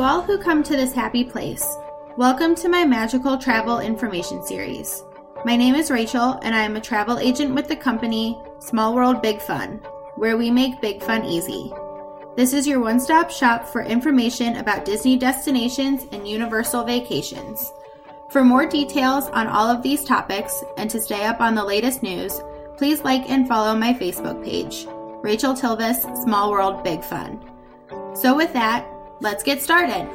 To all who come to this happy place, welcome to my magical travel information series. My name is Rachel, and I am a travel agent with the company Small World Big Fun, where we make big fun easy. This is your one stop shop for information about Disney destinations and Universal vacations. For more details on all of these topics and to stay up on the latest news, please like and follow my Facebook page, Rachel Tilvis Small World Big Fun. So, with that, let's get started.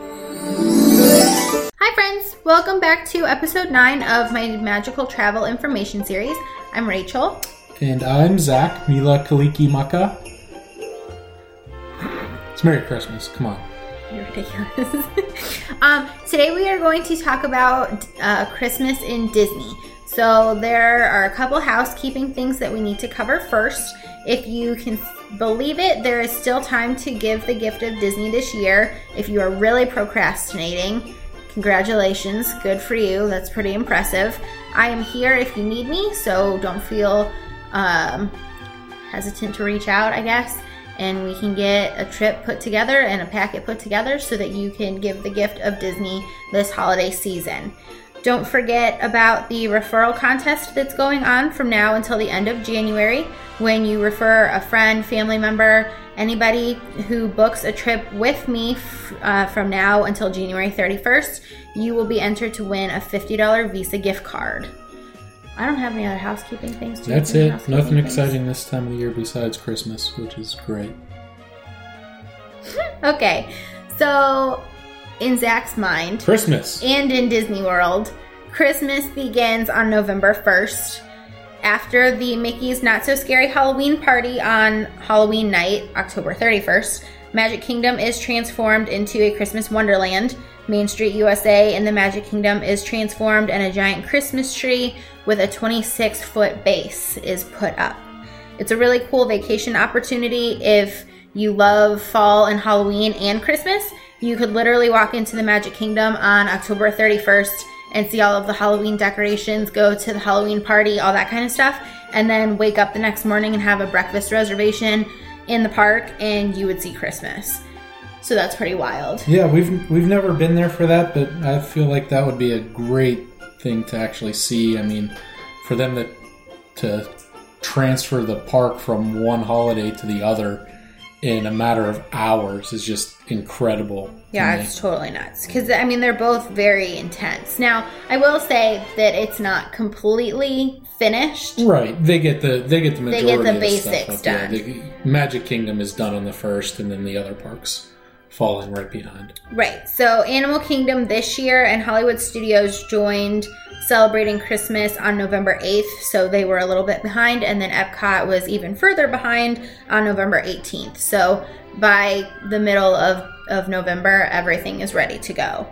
Hi, friends! Welcome back to episode 9 of my magical travel information series. I'm Rachel. And I'm Zach, Mele Kalikimaka. It's Merry Christmas, come on. You're ridiculous. um, today we are going to talk about uh, Christmas in Disney. So there are a couple housekeeping things that we need to cover first. If you can believe it, there is still time to give the gift of Disney this year. If you are really procrastinating, congratulations, good for you. That's pretty impressive. I am here if you need me, so don't feel um, hesitant to reach out, I guess and we can get a trip put together and a packet put together so that you can give the gift of Disney this holiday season. Don't forget about the referral contest that's going on from now until the end of January. When you refer a friend, family member, anybody who books a trip with me uh, from now until January 31st, you will be entered to win a $50 Visa gift card. I don't have any other housekeeping things. to That's it. Nothing things? exciting this time of the year besides Christmas, which is great. okay, so in Zach's mind, Christmas, and in Disney World, Christmas begins on November 1st. After the Mickey's Not So Scary Halloween party on Halloween night, October 31st, Magic Kingdom is transformed into a Christmas wonderland. Main Street USA in the Magic Kingdom is transformed and a giant Christmas tree with a 26 foot base is put up. It's a really cool vacation opportunity if you love fall and Halloween and Christmas. You could literally walk into the Magic Kingdom on October 31st and see all of the Halloween decorations, go to the Halloween party, all that kind of stuff, and then wake up the next morning and have a breakfast reservation in the park and you would see Christmas. So that's pretty wild. Yeah, we've we've never been there for that, but I feel like that would be a great thing to actually see. I mean, for them to to transfer the park from one holiday to the other in a matter of hours is just incredible. Yeah, it's totally nuts. Because, I mean, they're both very intense. Now, I will say that it's not completely finished. Right. They get the they get the majority They get the basics done. The Magic Kingdom is done on the first, and then the other parks falling right behind. Right. So, Animal Kingdom this year and Hollywood Studios joined celebrating Christmas on November 8th, so they were a little bit behind, and then Epcot was even further behind on November 18th. So by the middle of, of November, everything is ready to go.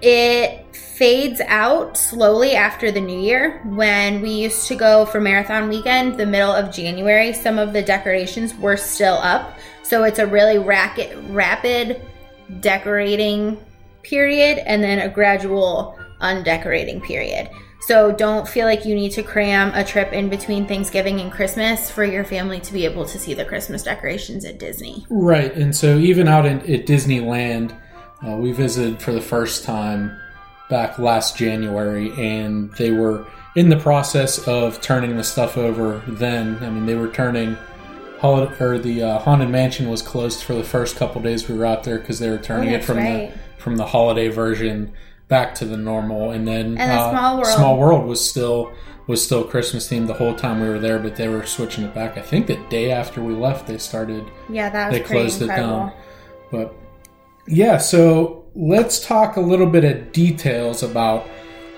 It fades out slowly after the new year. When we used to go for marathon weekend, the middle of January, some of the decorations were still up. So it's a really rapid, rapid decorating period and then a gradual undecorating period. So don't feel like you need to cram a trip in between Thanksgiving and Christmas for your family to be able to see the Christmas decorations at Disney. Right. And so even out in, at Disneyland, uh, we visited for the first time back last January, and they were in the process of turning the stuff over then. I mean, they were turning. Or the uh, haunted mansion was closed for the first couple days we were out there because they were turning oh, it from right. the from the holiday version back to the normal, and then and uh, Small World. Small World was still was still Christmas themed the whole time we were there, but they were switching it back. I think the day after we left, they started. Yeah, that was they closed incredible. it down. But yeah, so let's talk a little bit of details about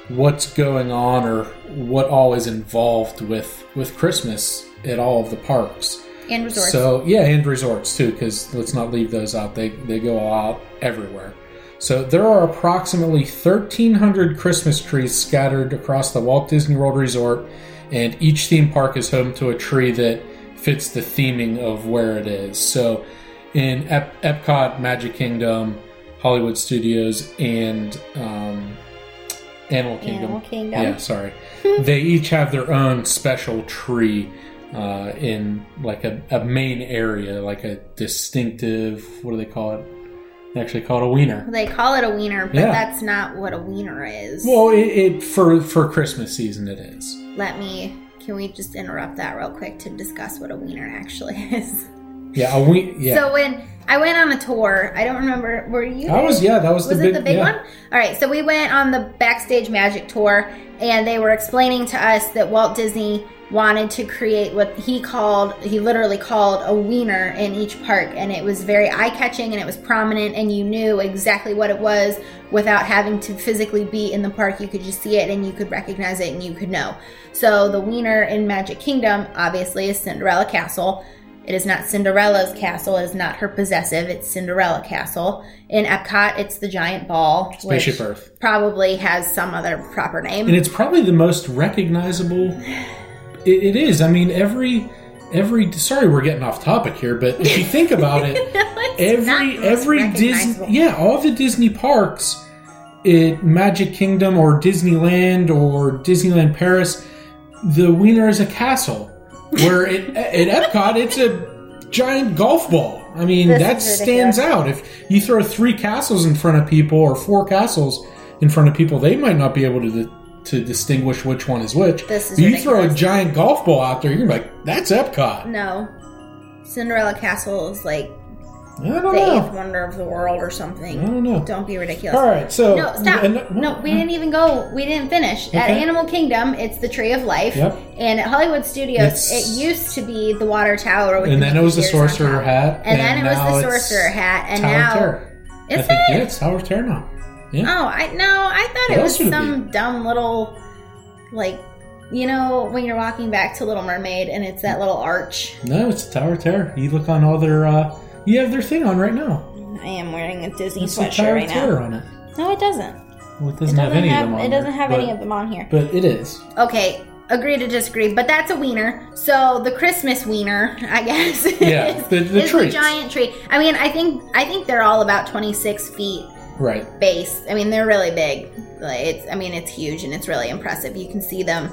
what's going on or what all is involved with with Christmas at all of the parks and resorts. So yeah, and resorts too, because let's not leave those out. They they go out everywhere. So there are approximately 1,300 Christmas trees scattered across the Walt Disney World Resort, and each theme park is home to a tree that fits the theming of where it is. So in Ep- Epcot, Magic Kingdom, Hollywood Studios, and um, Animal Kingdom. Animal Kingdom. Yeah, sorry. they each have their own special tree uh, in like a, a main area, like a distinctive, what do they call it? They actually call it a wiener. They call it a wiener, but Yeah. that's not what a wiener is. Well, it, it for for Christmas season it is. Let me. Can we just interrupt that real quick to discuss what a wiener actually is? Yeah, a wien. Yeah, So when I went on a tour, I don't remember. Were you? that was yeah, that was, Was the it big the big yeah. one? All right, so we went on the backstage magic tour, and they were explaining to us that Walt Disney wanted to create what he called, he literally called a wiener in each park, and it was very eye catching and it was prominent, and you knew exactly what it was without having to physically be in the park. You could just see it and you could recognize it and you could know. So the wiener in Magic Kingdom obviously is Cinderella Castle. It is not Cinderella's castle. It is not her possessive. It's Cinderella Castle. In Epcot, it's the giant ball, Spaceship which Earth, probably has some other proper name. and it's probably the most recognizable. It, it is. I mean, every every. Sorry, we're getting off topic here, but if you think about it, not every every Disney yeah all the disney parks it magic kingdom or disneyland or disneyland paris the wiener is a castle where it, at epcot it's a giant golf ball i mean This that stands out if you throw three castles in front of people or four castles in front of people they might not be able to to distinguish which one is which This is you throw a giant golf ball out there you're gonna be like that's epcot no. Cinderella Castle is like i don't the know eighth wonder of the world or something. i don't know Don't be ridiculous. all right so No, stop. and- no, we didn't even go. We didn't finish. At Animal Kingdom, it's the Tree of Life. Yep. And at Hollywood Studios, It's- it used to be the Water Tower. With and the then it was the Mickey ears on sorcerer hat, And, then it was the sorcerer hat, and Tower now Terror. I is think, it? Yeah, it's Tower of Terror now. Yeah. Oh, I no, I thought What it was it some dumb little, like, you know, when you're walking back to Little Mermaid and it's that little arch. No, it's Tower of Terror. You look on all their. Uh, you have their thing on right now. I am wearing a Disney It's the sweatshirt Tower right of Terror now. on it. No, it doesn't. Well, it It doesn't doesn't have any have. of them on it doesn't there, have but, any of them on here. But it is. Okay, agree to disagree, but that's a wiener. So the Christmas wiener, I guess. Yeah, is, the- the is treats. giant tree. I mean, I think I think they're all about 26 feet Right. base. I mean, they're really big. Like, It's I mean, it's huge and it's really impressive. You can see them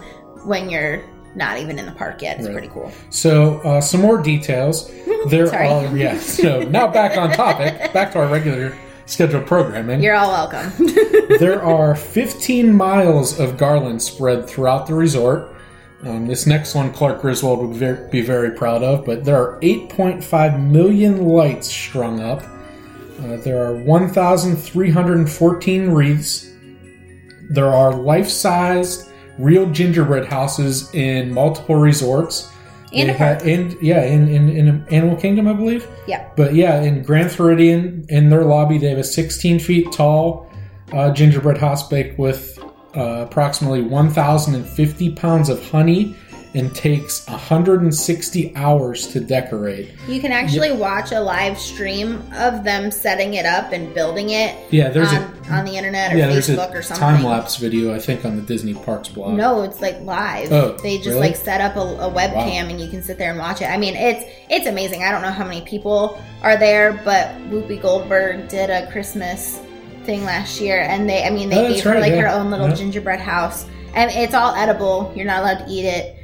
when you're not even in the park yet. It's Right. pretty cool. So, uh, some more details. There are. Yeah. So, now back on topic. Back to our regular scheduled programming. You're all welcome. there are 15 miles of garland spread throughout the resort. Um, this next one, Clark Griswold would be very proud of, but there are 8.5 million lights strung up. Uh, there are 1,314 wreaths. There are life sized, real gingerbread houses in multiple resorts. And They a park. ha- in, yeah, in, in, in Animal Kingdom, I believe. yeah. But yeah, in Grand Floridian, in their lobby, they have a 16 feet tall uh, gingerbread house baked with uh, approximately 1,050 pounds of honey and takes 160 hours to decorate. You can actually watch a live stream of them setting it up and building it Yeah, there's on, a on the internet or yeah, there's Facebook a or something. time lapse video I think on the Disney Parks blog. No, it's like live. Oh, they just really? like set up a, a webcam Wow. and you can sit there and watch it. I mean, it's it's amazing. I don't know how many people are there, but Whoopi Goldberg did a Christmas thing last year, and they, I mean, they Oh, gave her right, like yeah. her own little Yeah. gingerbread house, and it's all edible. You're not allowed to eat it.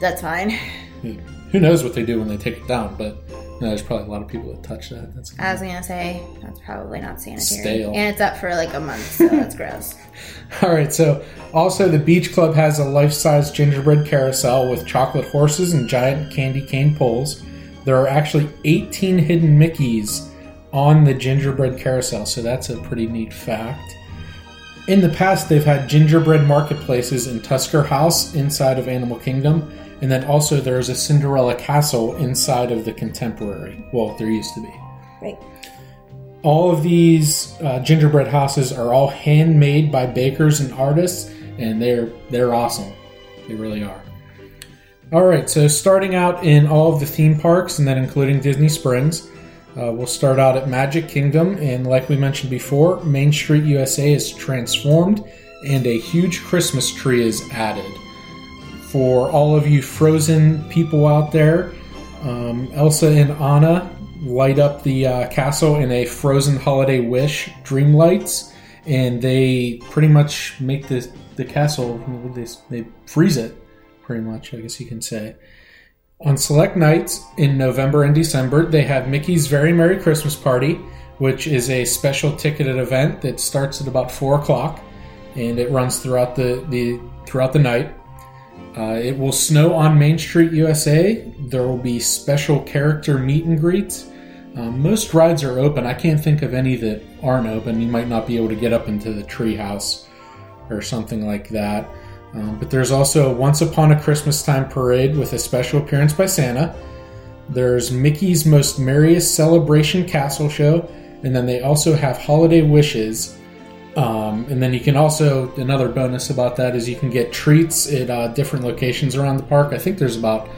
That's fine. Hmm. Who knows what they do when they take it down? But you know, there's probably a lot of people that touch that. That's I was gonna say that's probably not sanitary, Stale. and it's up for like a month, so that's gross. All right, so also the Beach Club has a life-size gingerbread carousel with chocolate horses and giant candy cane poles. There are actually 18 hidden Mickeys on the gingerbread carousel, so that's a pretty neat fact. In the past, they've had gingerbread marketplaces in Tusker House inside of Animal Kingdom, and then also there's a Cinderella Castle inside of the Contemporary. Well, there used to be. Right. All of these uh, gingerbread houses are all handmade by bakers and artists, and they're they're awesome. They really are. All right, so starting out in all of the theme parks, and then including Disney Springs, uh, we'll start out at Magic Kingdom, and like we mentioned before, Main Street USA is transformed, and a huge Christmas tree is added. For all of you Frozen people out there, um, Elsa and Anna light up the uh, castle in a Frozen Holiday Wish dream lights, and they pretty much make the the castle. They, they freeze it, pretty much. I guess you can say. On select nights in November and December, they have Mickey's Very Merry Christmas Party, which is a special ticketed event that starts at about four o'clock, and it runs throughout the, the throughout the night. Uh, it will snow on Main Street, USA. There will be special character meet and greets. Um, most rides are open. I can't think of any that aren't open. You might not be able to get up into the treehouse or something like that. Um, but there's also a Once Upon a Christmas Time parade with a special appearance by Santa. There's Mickey's Most Merriest Celebration Castle Show, and then they also have Holiday Wishes. Um, and then you can also another bonus about that is you can get treats at uh, different locations around the park. I think there's about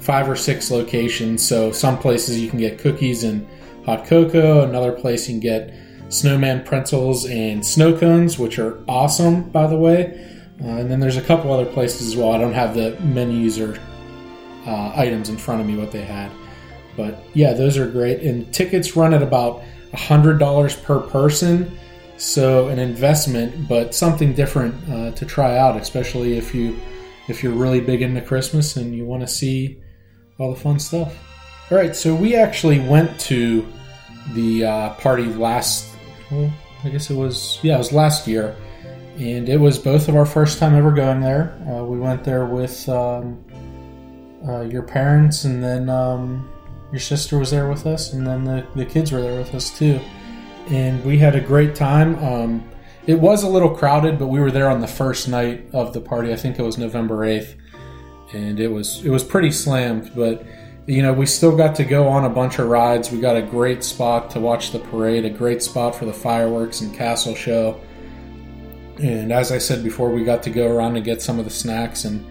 five or six locations. So some places you can get cookies and hot cocoa. Another place you can get snowman pretzels and snow cones, which are awesome, by the way. Uh, and then there's a couple other places as well. I don't have the menus or uh, items in front of me what they had, but yeah, those are great. And tickets run at about hundred dollars per person, so an investment, but something different uh, to try out, especially if you if you're really big into Christmas and you want to see all the fun stuff. All right, so we actually went to the uh, party last. Well, I guess it was yeah, it was last year and it was both of our first time ever going there. Uh, we went there with um, uh, your parents, and then um, your sister was there with us, and then the, the kids were there with us too. And we had a great time. Um, it was a little crowded, but we were there on the first night of the party. I think it was November eighth, and it was it was pretty slammed. But you know, we still got to go on a bunch of rides. We got a great spot to watch the parade, a great spot for the fireworks and castle show and as I said before, we got to go around and get some of the snacks, and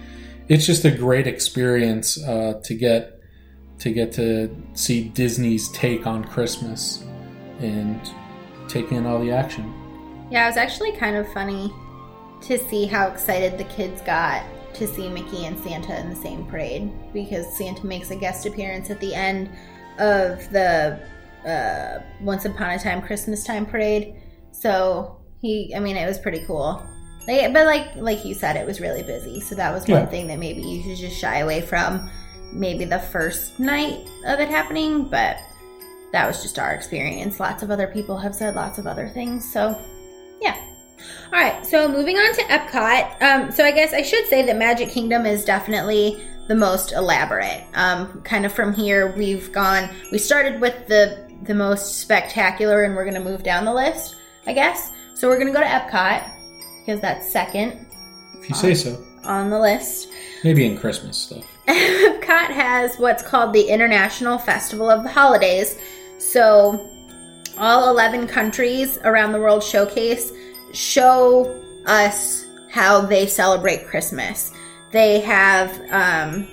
it's just a great experience uh, to get to get to see Disney's take on Christmas and take in all the action. Yeah, it was actually kind of funny to see how excited the kids got to see Mickey and Santa in the same parade because Santa makes a guest appearance at the end of the uh, Once Upon a Time Christmas Time parade. So he, I mean, it was pretty cool. Like, but like like you said, it was really busy. So that was one Yeah. thing that maybe you should just shy away from. Maybe the first night of it happening, but that was just our experience. Lots of other people have said lots of other things. So, yeah. All right. So moving on to Epcot. Um, so I guess I should say that Magic Kingdom is definitely the most elaborate. Um, kind of from here, we've gone. We started with the the most spectacular, and we're going to move down the list. I guess. So we're going to go to Epcot because that's second If you say so, on the list. maybe in Christmas stuff. Epcot has what's called the International Festival of the Holidays. So, all 11 countries around the world showcase show us how they celebrate Christmas. They have um,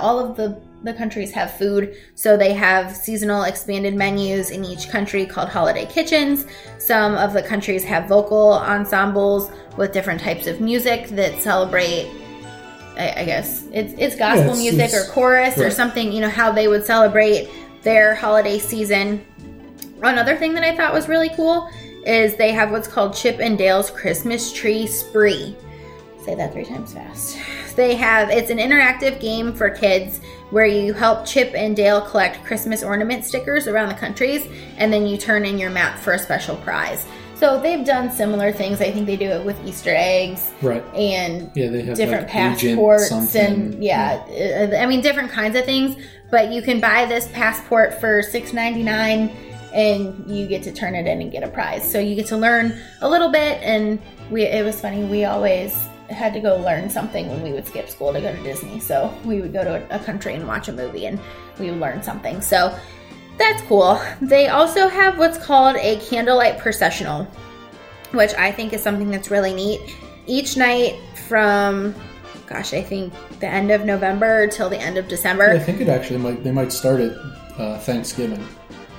all of the the countries have food, so they have seasonal expanded menus in each country called holiday kitchens. Some of the countries have vocal ensembles with different types of music that celebrate I, I guess it's it's gospel Yeah, it's- music it's- or chorus or something. You know how they would celebrate their holiday season. Another thing that I thought was really cool is they have what's called Chip and Dale's Christmas Tree Spree. Say that three times fast. They have it's an interactive game for kids where you help Chip and Dale collect Christmas ornament stickers around the countries, and then you turn in your map for a special prize. So they've done similar things. I think they do it with Easter eggs Right. and Yeah, they have different like, passports and yeah, uh, I mean different kinds of things. But you can buy this passport for six ninety nine, and you get to turn it in and get a prize. So you get to learn a little bit, and we it was funny. We always had to go learn something when we would skip school to go to Disney. So we would go to a country and watch a movie, and we would learn something. So that's cool. They also have what's called a candlelight processional, which I think is something that's really neat. Each night from, gosh, I think the end of November till the end of Yeah, I think it actually might. They might start at uh, Thanksgiving.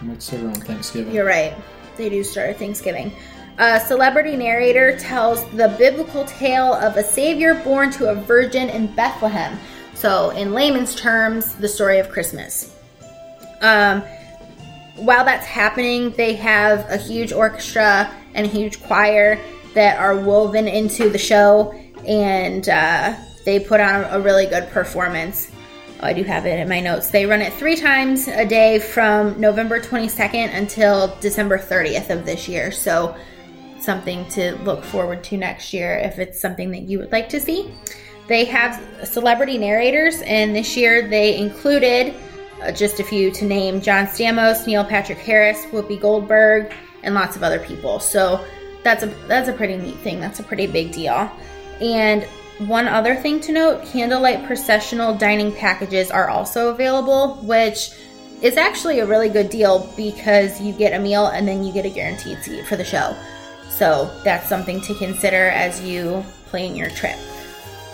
They might start around Thanksgiving. You're right. They do start at Thanksgiving. A celebrity narrator tells the biblical tale of a savior born to a virgin in Bethlehem. So, in layman's terms, the story of Christmas. Um, while that's happening, they have a huge orchestra and a huge choir that are woven into the show, and uh, they put on a really good performance. Oh, I do have it in my notes. They run it three times a day from November 22nd until December 30th of this year. So, something to look forward to next year if it's something that you would like to see. They have celebrity narrators, and this year they included uh, just a few to name John Stamos, Neil Patrick Harris, Whoopi Goldberg, and lots of other people. So that's a that's a pretty neat thing. That's a pretty big deal. And one other thing to note, candlelight processional dining packages are also available, which is actually a really good deal because you get a meal and then you get a guaranteed seat for the show. So that's something to consider as you plan your trip.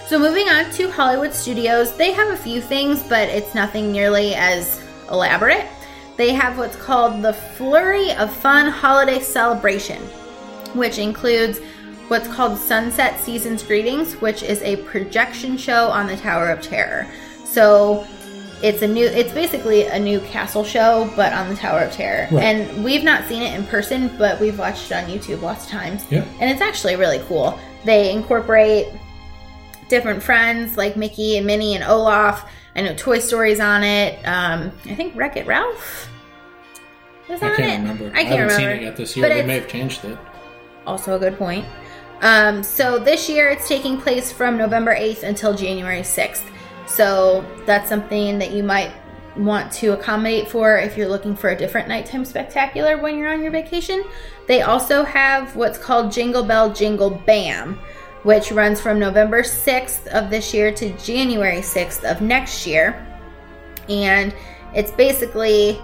So moving on to Hollywood Studios, they have a few things, but it's nothing nearly as elaborate. They have what's called the Flurry of Fun Holiday Celebration, which includes what's called Sunset Seasons Greetings, which is a projection show on the Tower of Terror. So it's a new it's basically a new castle show but on the Tower of Terror. Right. And we've not seen it in person, but we've watched it on YouTube lots of times. Yeah. And it's actually really cool. They incorporate different friends like Mickey and Minnie and Olaf. I know Toy stories on it. Um, I think Wreck It Ralph is on I can't it. remember. I can't haven't remember. seen it yet this year. But They may have changed it. also a good point. Um, so this year it's taking place from November 8th until January 6th. So that's something that you might want to accommodate for if you're looking for a different nighttime spectacular when you're on your vacation. They also have what's called Jingle Bell Jingle Bam, which runs from November 6th of this year to January 6th of next year. And it's basically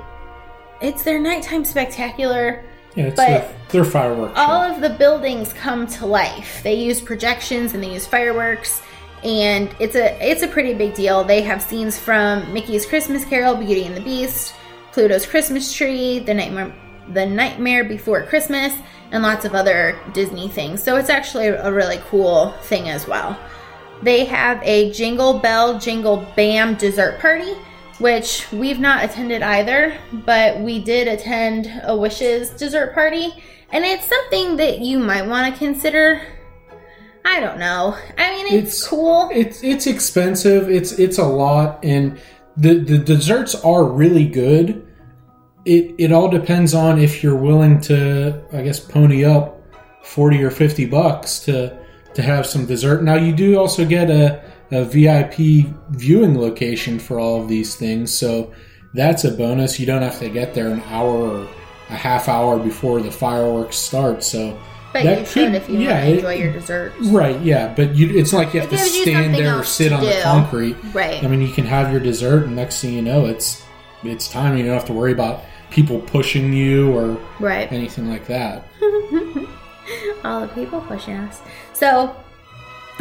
it's their nighttime spectacular Yeah, it's But their, their fireworks. all show. of the buildings come to life. They use projections and they use fireworks, and it's a it's a pretty big deal. They have scenes from Mickey's Christmas Carol, Beauty and the Beast, Pluto's Christmas Tree, The Nightmare The Nightmare Before Christmas, and lots of other Disney things. So it's actually a really cool thing as well. They have a Jingle Bell Jingle Bam dessert party, which we've not attended either, but we did attend a Wishes dessert party, and it's something that you might want to consider. I don't know. I mean, it's, It's- cool. It's it's expensive. It's it's a lot, and the the desserts are really good. It it all depends on if you're willing to, I guess, pony up forty or fifty bucks to to have some dessert. Now you do also get a, a VIP viewing location for all of these things, so that's a bonus. You don't have to get there an hour or a half hour before the fireworks start. So but that you should if you yeah, want to it- enjoy your desserts. Right, yeah, but you, it's like you have It to stand there or sit on the concrete. Right. I mean, you can have your dessert, and next thing you know, it's it's time. You don't have to worry about people pushing you or right. anything like that. all the people pushing us. So,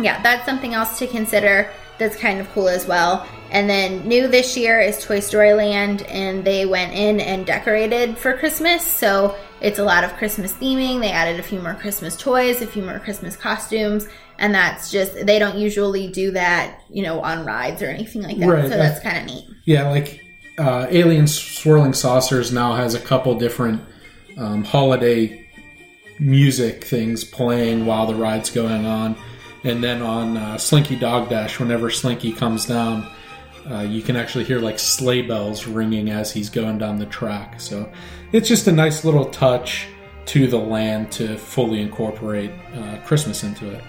yeah, that's something else to consider. That's kind of cool as well. And then new this year is Toy Story Land, and they went in and decorated for Christmas. So it's a lot of Christmas theming. They added a few more Christmas toys, a few more Christmas costumes, and that's just they don't usually do that, you know, on rides or anything like that. Right, So that's kind of neat. Yeah, like uh, Alien Swirling Saucers now has a couple different um, holiday music things playing while the ride's going on. And then on uh, Slinky Dog Dash, whenever Slinky comes down, uh, you can actually hear like sleigh bells ringing as he's going down the track. So it's just a nice little touch to the land to fully incorporate uh, Christmas into it.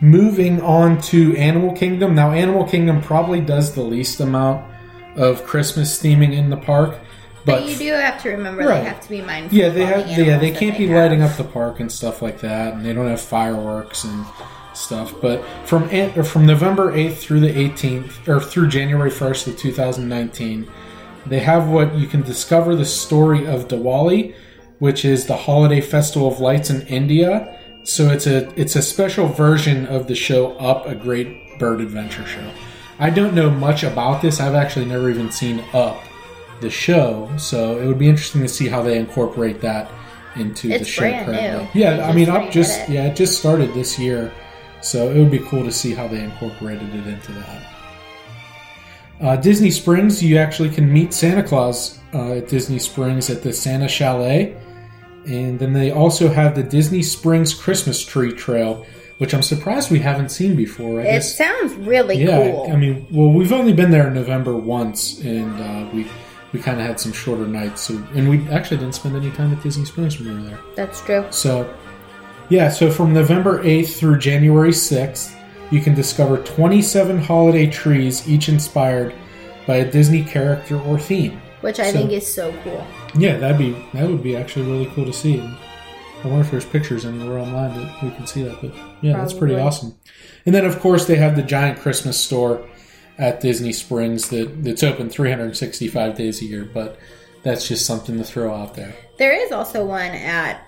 Moving on to Animal Kingdom. Now, Animal Kingdom probably does the least amount of Christmas theming in the park, But, but, you do have to remember Right. they have to be mindful. yeah, of they have the yeah they can't be have. lighting up the park and stuff like that, and they don't have fireworks and stuff. But from or from November eighth through the eighteenth, or through January first of two thousand nineteen, they have what you can discover the story of Diwali, which is the holiday festival of lights in India. So it's a it's a special version of the show Up, a great bird adventure show. I don't know much about this. I've actually never even seen Up, the show. So it would be interesting to see how they incorporate that into the show currently. new. Yeah, They I mean Up just it. yeah, it just started this year. So it would be cool to see how they incorporated it into that. Uh, Disney Springs, you actually can meet Santa Claus uh, at Disney Springs at the Santa Chalet. And then they also have the Disney Springs Christmas Tree Trail, which I'm surprised we haven't seen before. I It guess. sounds really Yeah, cool. I mean, well, we've only been there in November once, and uh, we we kind of had some shorter nights. So, and we actually didn't spend any time at Disney Springs when we were there. That's true. So, yeah, so from November 8th through January 6th, you can discover 27 holiday trees, each inspired by a Disney character or theme. Which I So- think is so cool. Yeah, that'd be that would be actually really cool to see. And I wonder if there's pictures anywhere online that we can see that. But yeah, that's pretty awesome. And then of course they have the giant Christmas store at Disney Springs that that's open 365 days a year. But that's just something to throw out there. There is also one at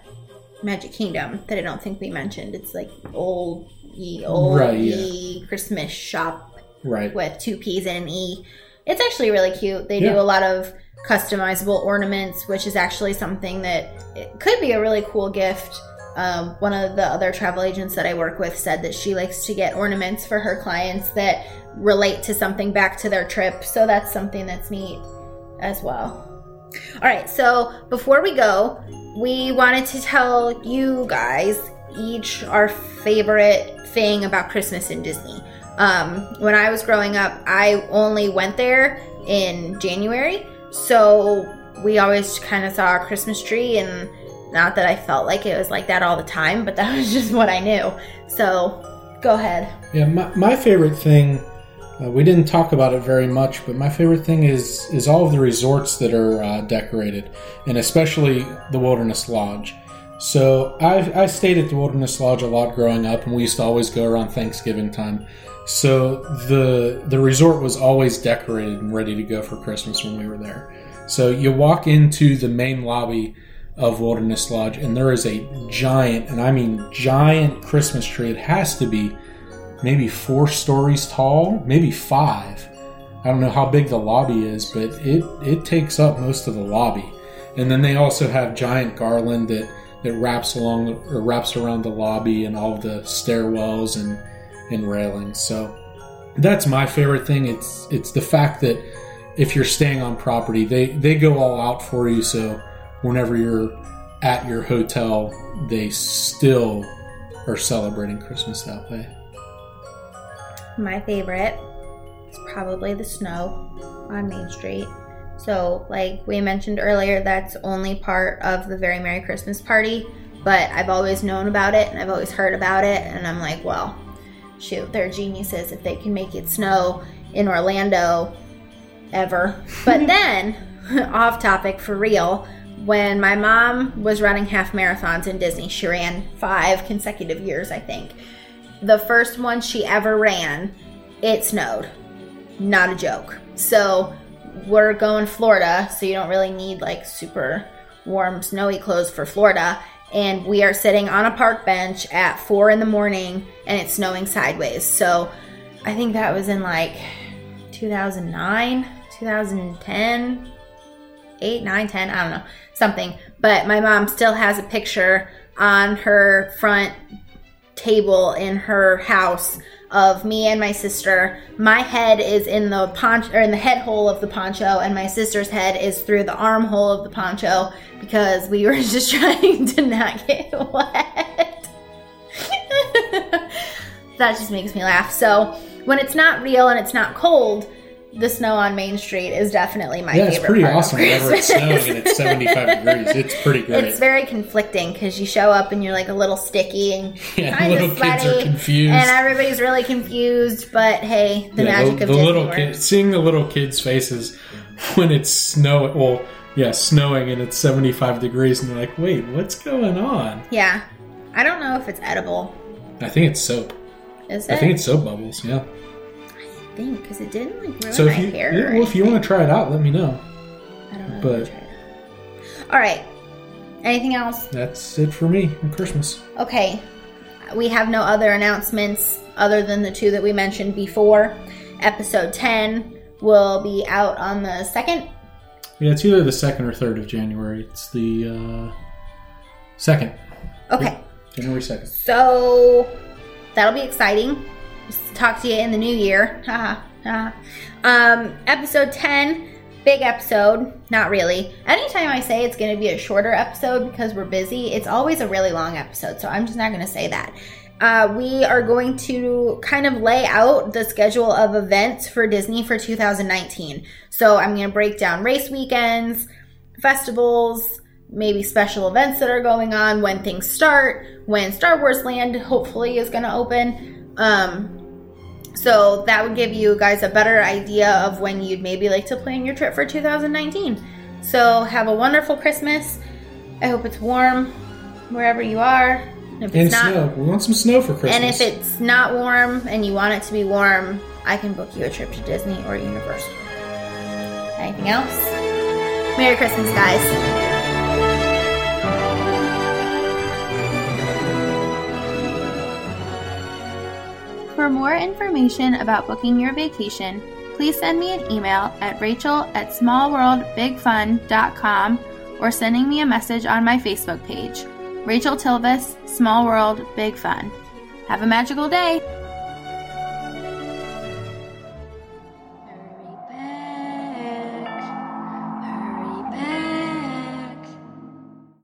Magic Kingdom that I don't think we mentioned. It's like old e old Right, e Christmas shop Right. with two P's and an E. It's actually really cute. They Yeah. do a lot of customizable ornaments, which is actually something that it could be a really cool gift. Um, one of the other travel agents that I work with said that she likes to get ornaments for her clients that relate to something back to their trip. So that's something that's neat as well. All right, so before we go, we wanted to tell you guys each our favorite thing about Christmas in Disney. Um, when I was growing up, I only went there in January, so we always kind of saw our Christmas tree, and not that I felt like it was like that all the time, but that was just what I knew. So go ahead. Yeah, my, my favorite thing. Uh, we didn't talk about it very much, but my favorite thing is is all of the resorts that are uh, decorated, and especially the Wilderness Lodge. So I, I stayed at the Wilderness Lodge a lot growing up, and we used to always go around Thanksgiving time. So the the resort was always decorated and ready to go for Christmas when we were there. So you walk into the main lobby of Wilderness Lodge, and there is a giant, and I mean giant Christmas tree. It has to be maybe four stories tall, maybe five. I don't know how big the lobby is, but it it takes up most of the lobby. And then they also have giant garland that that wraps along or wraps around the lobby and all the stairwells and and railings. So that's my favorite thing. It's it's the fact that if you're staying on property, they they go all out for you. So whenever you're at your hotel, they still are celebrating Christmas that way. My favorite is probably the snow on Main Street. So, like we mentioned earlier, that's only part of the Very Merry Christmas party, but I've always known about it and I've always heard about it, and I'm like, well, shoot, they're geniuses if they can make it snow in Orlando ever. But then, off topic for real, when my mom was running half marathons in Disney, she ran five consecutive years, I think the first one she ever ran, it snowed. Not a joke. So we're going Florida, so you don't really need like super warm, snowy clothes for Florida. And we are sitting on a park bench at four in the morning and it's snowing sideways. So I think that was in like 2009, 2010, 8, 9, 10, I don't know, something. But my mom still has a picture on her front table in her house of me and my sister. My head is in the poncho or in the head hole of the poncho, and my sister's head is through the armhole of the poncho because we were just trying to not get wet. that just makes me laugh. So when it's not real and it's not cold, the snow on Main Street is definitely my yeah, favorite. Yeah, it's pretty awesome whenever it's snowing and it's 75 degrees. It's pretty great. It's very conflicting because you show up and you're like a little sticky and Yeah, kind little of kids sweaty, are confused. and everybody's really confused. But hey, the Yeah, magic the, of the Disney little works. kid, seeing the little kids' faces when it's snow. Well, yeah, snowing and it's 75 degrees, and they're like, "Wait, what's going on?" Yeah, I don't know if it's edible. I think it's soap. Is it? I think it's soap bubbles. Yeah. Think because it didn't like ruin So my if you, hair. yeah, well, if you want to try it out, let me know. I don't know. but- if I tried all right. Anything else? That's it for me on Christmas. Okay. We have no other announcements other than the two that we mentioned before. Episode 10 will be out on the 2nd. Yeah, it's either the second or third of January. It's the uh, second, Okay. January second. So that'll be exciting. Talk to you in the new year. Um, episode 10, big episode. Not really. Anytime I say it's going to be a shorter episode because we're busy, it's always a really long episode. So I'm just not going to say that. uh, we are going to kind of lay out the schedule of events for Disney for 2019. So I'm going to break down race weekends, festivals, maybe special events that are going on, when things start, when Star Wars Land hopefully is going to open. Um, so that would give you guys a better idea of when you'd maybe like to plan your trip for 2019. So have a wonderful Christmas. I hope it's warm wherever you are. If And it's not, snow. We want some snow for Christmas. and if it's not warm and you want it to be warm, I can book you a trip to Disney or Universal. Anything else? Merry Christmas, guys. For more information about booking your vacation, please send me an email at rachel at smallworldbigfun.com or sending me a message on my Facebook page. Rachel Tilvis, Small World Big Fun. Have a magical day!